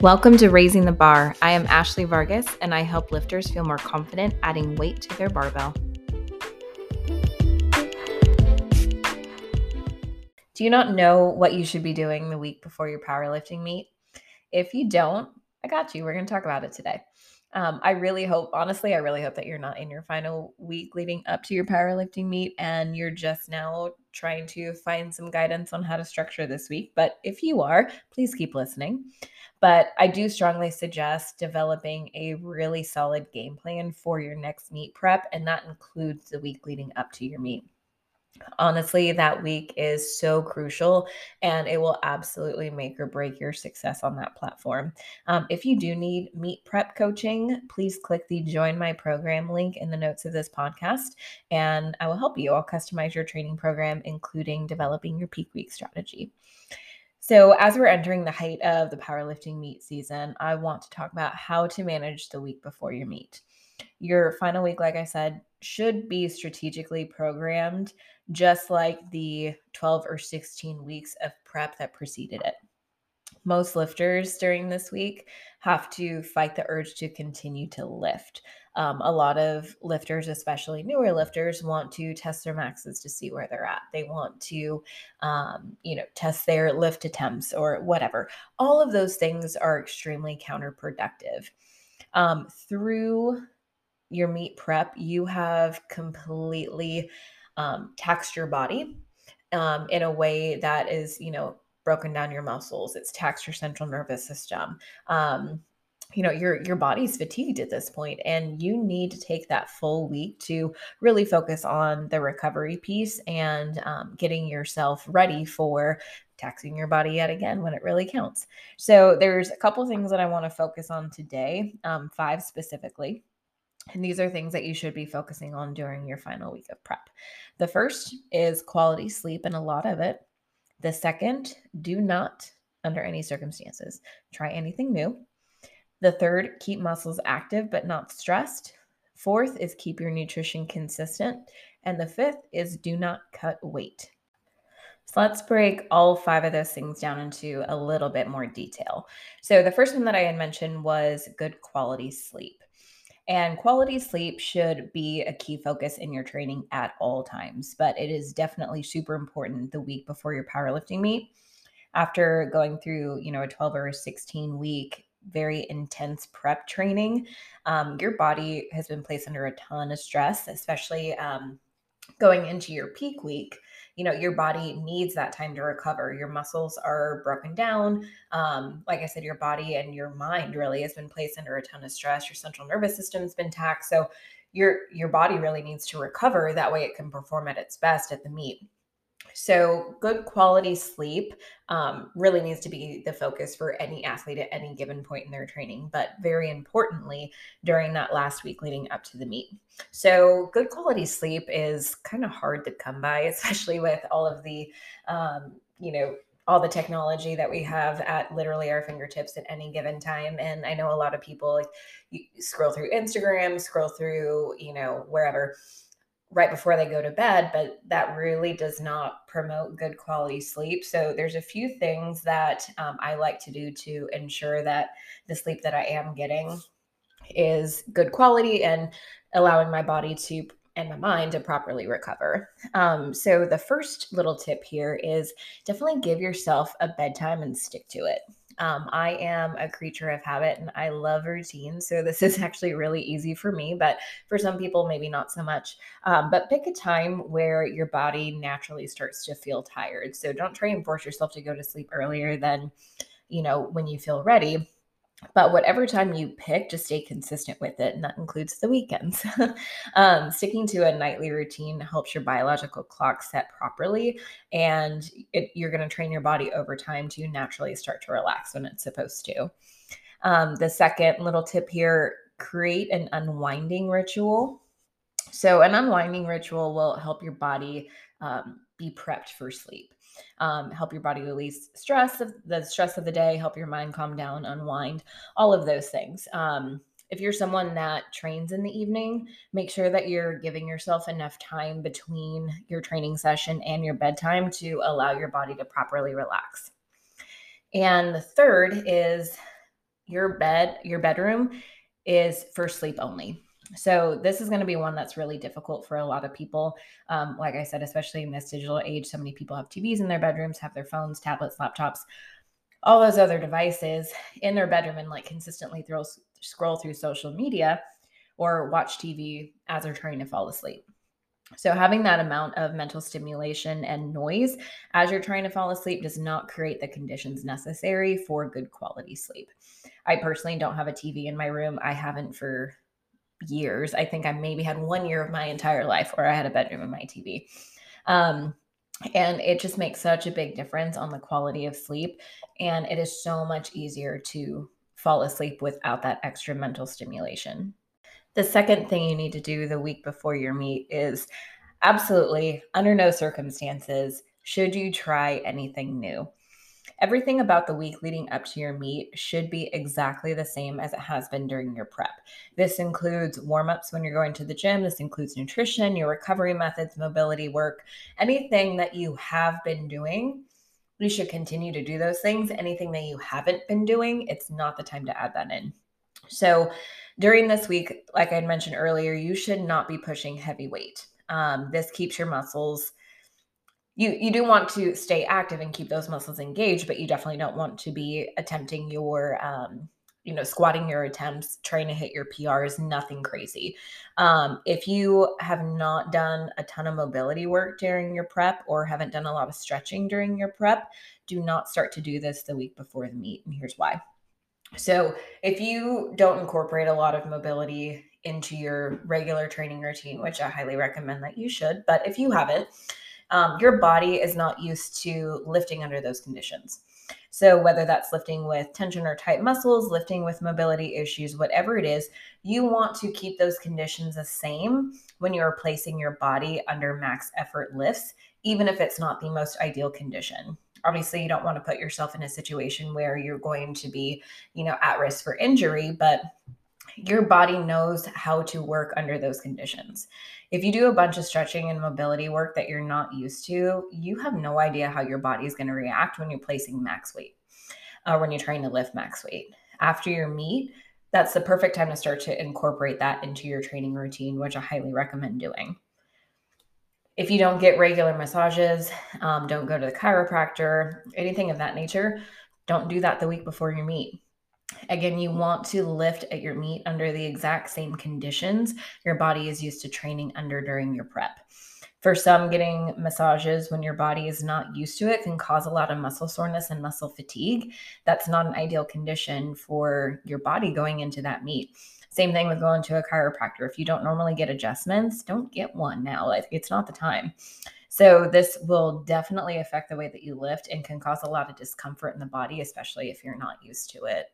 Welcome to Raising the Bar. I am Ashley Vargas and I help lifters feel more confident adding weight to their barbell. Do you not know what you should be doing the week before your powerlifting meet? If you don't, I got you. We're going to talk about it today. Um, I really hope, honestly, I really hope that you're not in your final week leading up to your powerlifting meet and you're just now trying to find some guidance on how to structure this week. But if you are, please keep listening. But I do strongly suggest developing a really solid game plan for your next meet prep, and that includes the week leading up to your meet. Honestly, that week is so crucial and it will absolutely make or break your success on that platform. Um, if you do need meet prep coaching, please click the join my program link in the notes of this podcast and I will help you. I'll customize your training program, including developing your peak week strategy. So, as we're entering the height of the powerlifting meet season, I want to talk about how to manage the week before your meet. Your final week, like I said, should be strategically programmed, just like the 12 or 16 weeks of prep that preceded it. Most lifters during this week have to fight the urge to continue to lift. Um, a lot of lifters, especially newer lifters, want to test their maxes to see where they're at. They want to, um, you know, test their lift attempts or whatever. All of those things are extremely counterproductive. Um, through your meet prep, you have completely um, taxed your body um, in a way that is, you know, broken down your muscles. It's taxed your central nervous system. Um, you know your your body's fatigued at this point and you need to take that full week to really focus on the recovery piece and um, getting yourself ready for taxing your body yet again when it really counts so there's a couple things that i want to focus on today um, five specifically and these are things that you should be focusing on during your final week of prep the first is quality sleep and a lot of it the second do not under any circumstances try anything new the third, keep muscles active but not stressed. Fourth is keep your nutrition consistent. And the fifth is do not cut weight. So let's break all five of those things down into a little bit more detail. So the first one that I had mentioned was good quality sleep. And quality sleep should be a key focus in your training at all times, but it is definitely super important the week before your powerlifting meet. After going through, you know, a 12 or 16 week very intense prep training, um, your body has been placed under a ton of stress, especially um, going into your peak week. You know, your body needs that time to recover. Your muscles are broken down. Um, like I said, your body and your mind really has been placed under a ton of stress. Your central nervous system has been taxed. So your your body really needs to recover. That way it can perform at its best at the meet. So, good quality sleep um, really needs to be the focus for any athlete at any given point in their training, but very importantly, during that last week leading up to the meet. So, good quality sleep is kind of hard to come by, especially with all of the, um, you know, all the technology that we have at literally our fingertips at any given time. And I know a lot of people like you scroll through Instagram, scroll through, you know, wherever right before they go to bed, but that really does not promote good quality sleep. So there's a few things that um, I like to do to ensure that the sleep that I am getting is good quality and allowing my body to and my mind to properly recover. Um, so the first little tip here is definitely give yourself a bedtime and stick to it. Um, I am a creature of habit and I love routine. So this is actually really easy for me, but for some people, maybe not so much. Um, but pick a time where your body naturally starts to feel tired. So don't try and force yourself to go to sleep earlier than, you know, when you feel ready but whatever time you pick just stay consistent with it and that includes the weekends. Um, sticking to a nightly routine helps your biological clock set properly and it, you're going to train your body over time to naturally start to relax when it's supposed to. Um, the second little tip here create an unwinding ritual. So an unwinding ritual will help your body um, be prepped for sleep um, help your body release stress of the stress of the day, help your mind calm down, unwind, all of those things. Um, if you're someone that trains in the evening, make sure that you're giving yourself enough time between your training session and your bedtime to allow your body to properly relax. And the third is your bed, your bedroom is for sleep only. So this is going to be one that's really difficult for a lot of people. Um, like I said, especially in this digital age, so many people have TVs in their bedrooms, have their phones, tablets, laptops, all those other devices in their bedroom, and like consistently throw, scroll through social media or watch TV as they're trying to fall asleep. So, having that amount of mental stimulation and noise as you're trying to fall asleep does not create the conditions necessary for good quality sleep. I personally don't have a TV in my room. I haven't for years. I think I maybe had one year of my entire life where I had a bedroom in my TV. Um, and it just makes such a big difference on the quality of sleep. And it is so much easier to fall asleep without that extra mental stimulation. The second thing you need to do the week before your meet is absolutely, under no circumstances, should you try anything new. Everything about the week leading up to your meet should be exactly the same as it has been during your prep. This includes warm ups when you're going to the gym, this includes nutrition, your recovery methods, mobility work, anything that you have been doing. You should continue to do those things. Anything that you haven't been doing, it's not the time to add that in. So, during this week, like I mentioned earlier, you should not be pushing heavy weight. Um, this keeps your muscles. You you do want to stay active and keep those muscles engaged, but you definitely don't want to be attempting your um, you know squatting your attempts trying to hit your prs nothing crazy. Um, if you have not done a ton of mobility work during your prep or haven't done a lot of stretching during your prep do not start to do this the week before the meet and here's why. So, if you don't incorporate a lot of mobility into your regular training routine, which I highly recommend that you should, but if you haven't, um, your body is not used to lifting under those conditions. So, whether that's lifting with tension or tight muscles, lifting with mobility issues, whatever it is, you want to keep those conditions the same when you're placing your body under max effort lifts, even if it's not the most ideal condition obviously you don't want to put yourself in a situation where you're going to be you know at risk for injury but your body knows how to work under those conditions. If you do a bunch of stretching and mobility work that you're not used to, you have no idea how your body is going to react when you're placing max weight or uh, when you're trying to lift max weight. After your meet, that's the perfect time to start to incorporate that into your training routine, which I highly recommend doing. If you don't get regular massages, um, don't go to the chiropractor, anything of that nature, don't do that the week before your meet. Again, you want to lift at your meet under the exact same conditions your body is used to training under during your prep. For some, getting massages when your body is not used to it can cause a lot of muscle soreness and muscle fatigue. That's not an ideal condition for your body going into that meet. Same thing with going to a chiropractor. If you don't normally get adjustments, don't get one now. It's not the time. So, this will definitely affect the way that you lift and can cause a lot of discomfort in the body, especially if you're not used to it.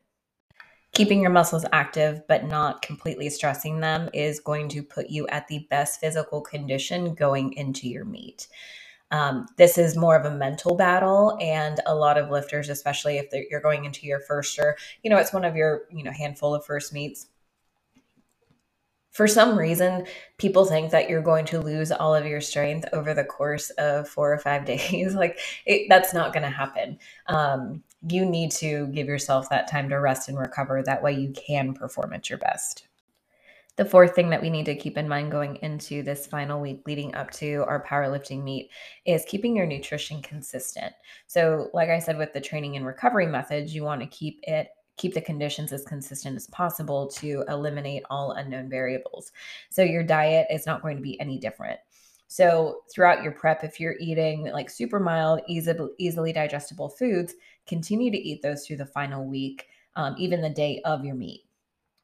Keeping your muscles active but not completely stressing them is going to put you at the best physical condition going into your meet. Um, this is more of a mental battle, and a lot of lifters, especially if you're going into your first or you know it's one of your you know handful of first meets, for some reason, people think that you're going to lose all of your strength over the course of four or five days. like, it, that's not going to happen. Um, you need to give yourself that time to rest and recover. That way, you can perform at your best. The fourth thing that we need to keep in mind going into this final week leading up to our powerlifting meet is keeping your nutrition consistent. So, like I said, with the training and recovery methods, you want to keep it keep the conditions as consistent as possible to eliminate all unknown variables. So your diet is not going to be any different. So throughout your prep, if you're eating like super mild, easy, easily digestible foods, continue to eat those through the final week, um, even the day of your meet.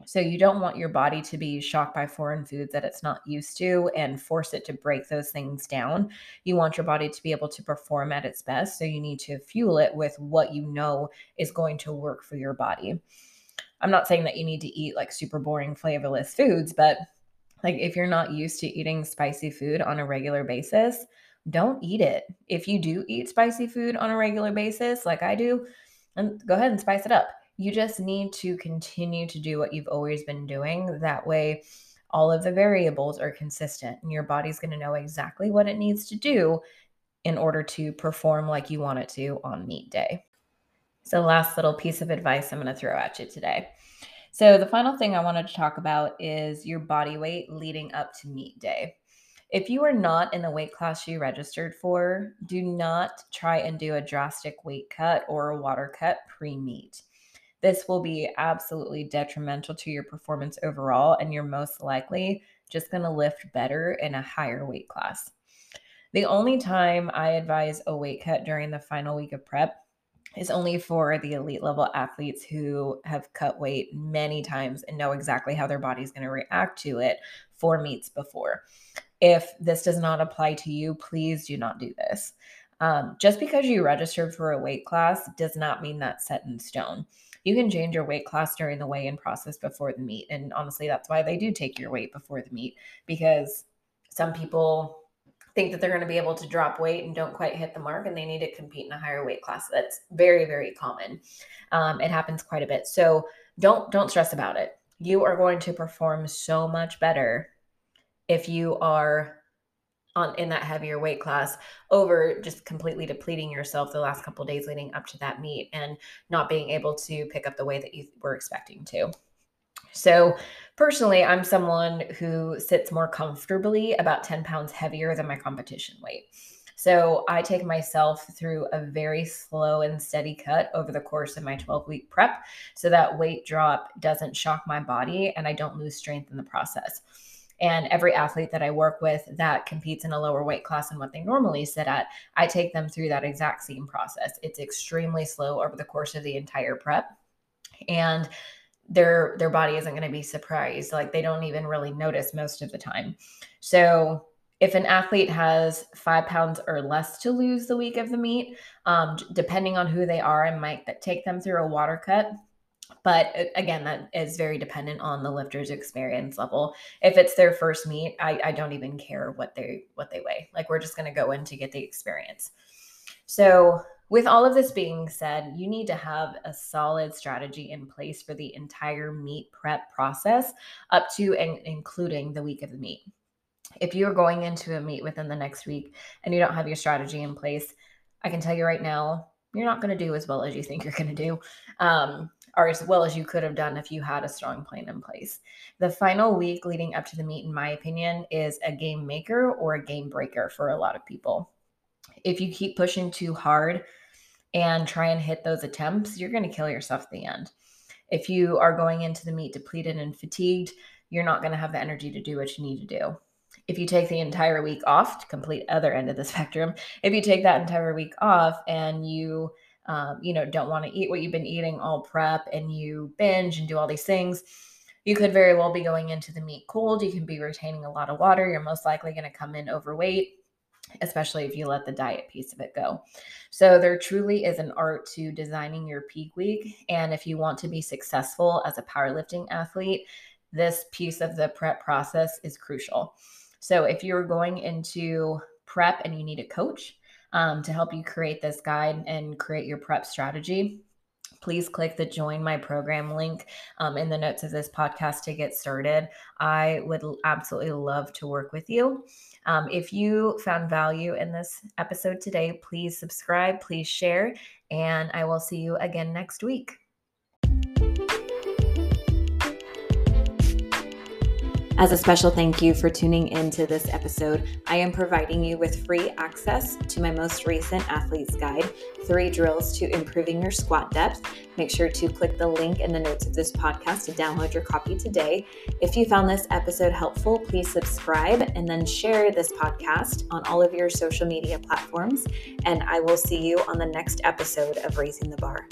So you don't want your body to be shocked by foreign foods that it's not used to and force it to break those things down. You want your body to be able to perform at its best. So you need to fuel it with what you know is going to work for your body. I'm not saying that you need to eat like super boring, flavorless foods, but like if you're not used to eating spicy food on a regular basis, don't eat it. If you do eat spicy food on a regular basis, like I do, and go ahead and spice it up you just need to continue to do what you've always been doing. That way, all of the variables are consistent and your body's going to know exactly what it needs to do in order to perform like you want it to on meet day. So, last little piece of advice I'm going to throw at you today. So, the final thing I wanted to talk about is your body weight leading up to meet day. If you are not in the weight class you registered for, do not try and do a drastic weight cut or a water cut pre meet. This will be absolutely detrimental to your performance overall, and you're most likely just going to lift better in a higher weight class. The only time I advise a weight cut during the final week of prep is only for the elite level athletes who have cut weight many times and know exactly how their body is going to react to it for meets before. If this does not apply to you, please do not do this. Um, just because you registered for a weight class does not mean that's set in stone. You can change your weight class during the weigh in process before the meet. And honestly, that's why they do take your weight before the meet because some people think that they're going to be able to drop weight and don't quite hit the mark and they need to compete in a higher weight class. That's very very common. Um, it happens quite a bit. So don't don't stress about it. You are going to perform so much better if you are on in that heavier weight class over just completely depleting yourself the last couple days leading up to that meet and not being able to pick up the way that you were expecting to so, personally, I'm someone who sits more comfortably about 10 pounds heavier than my competition weight. So, I take myself through a very slow and steady cut over the course of my 12 week prep so that weight drop doesn't shock my body and I don't lose strength in the process. And every athlete that I work with that competes in a lower weight class than what they normally sit at, I take them through that exact same process. It's extremely slow over the course of the entire prep. And their their body isn't going to be surprised like they don't even really notice most of the time. So if an athlete has five pounds or less to lose the week of the meet um, depending on who they are i might take them through a water cut. But again that is very dependent on the lifter's experience level. If it's their first meet i, I don't even care what they what they weigh. Like we're just going to go in to get the experience. So with all of this being said, you need to have a solid strategy in place for the entire meet prep process up to and including the week of the meet. If you're going into a meet within the next week and you don't have your strategy in place, I can tell you right now, you're not going to do as well as you think you're going to do, um, or as well as you could have done if you had a strong plan in place. The final week leading up to the meet, in my opinion, is a game maker or a game breaker for a lot of people. If you keep pushing too hard, and try and hit those attempts, you're going to kill yourself at the end. If you are going into the meet depleted and fatigued, you're not going to have the energy to do what you need to do. If you take the entire week off, to complete other end of the spectrum, if you take that entire week off and you um, you know don't want to eat what you've been eating all prep and you binge and do all these things you could very well be going into the meet cold you can be retaining a lot of water you're most likely going to come in overweight especially if you let the diet piece of it go. So, there truly is an art to designing your peak week. And if you want to be successful as a powerlifting athlete, this piece of the prep process is crucial. So, if you're going into prep and you need a coach um, to help you create this guide and create your prep strategy, please click the join my program link um, in the notes of this podcast to get started. I would absolutely love to work with you. Um, if you found value in this episode today, please subscribe, please share, and I will see you again next week. As a special thank you for tuning into this episode, I am providing you with free access to my most recent Athlete's Guide Three Drills to Improving Your Squat Depth. Make sure to click the link in the notes of this podcast to download your copy today. If you found this episode helpful, please subscribe and then share this podcast on all of your social media platforms. And I will see you on the next episode of Raising the Bar.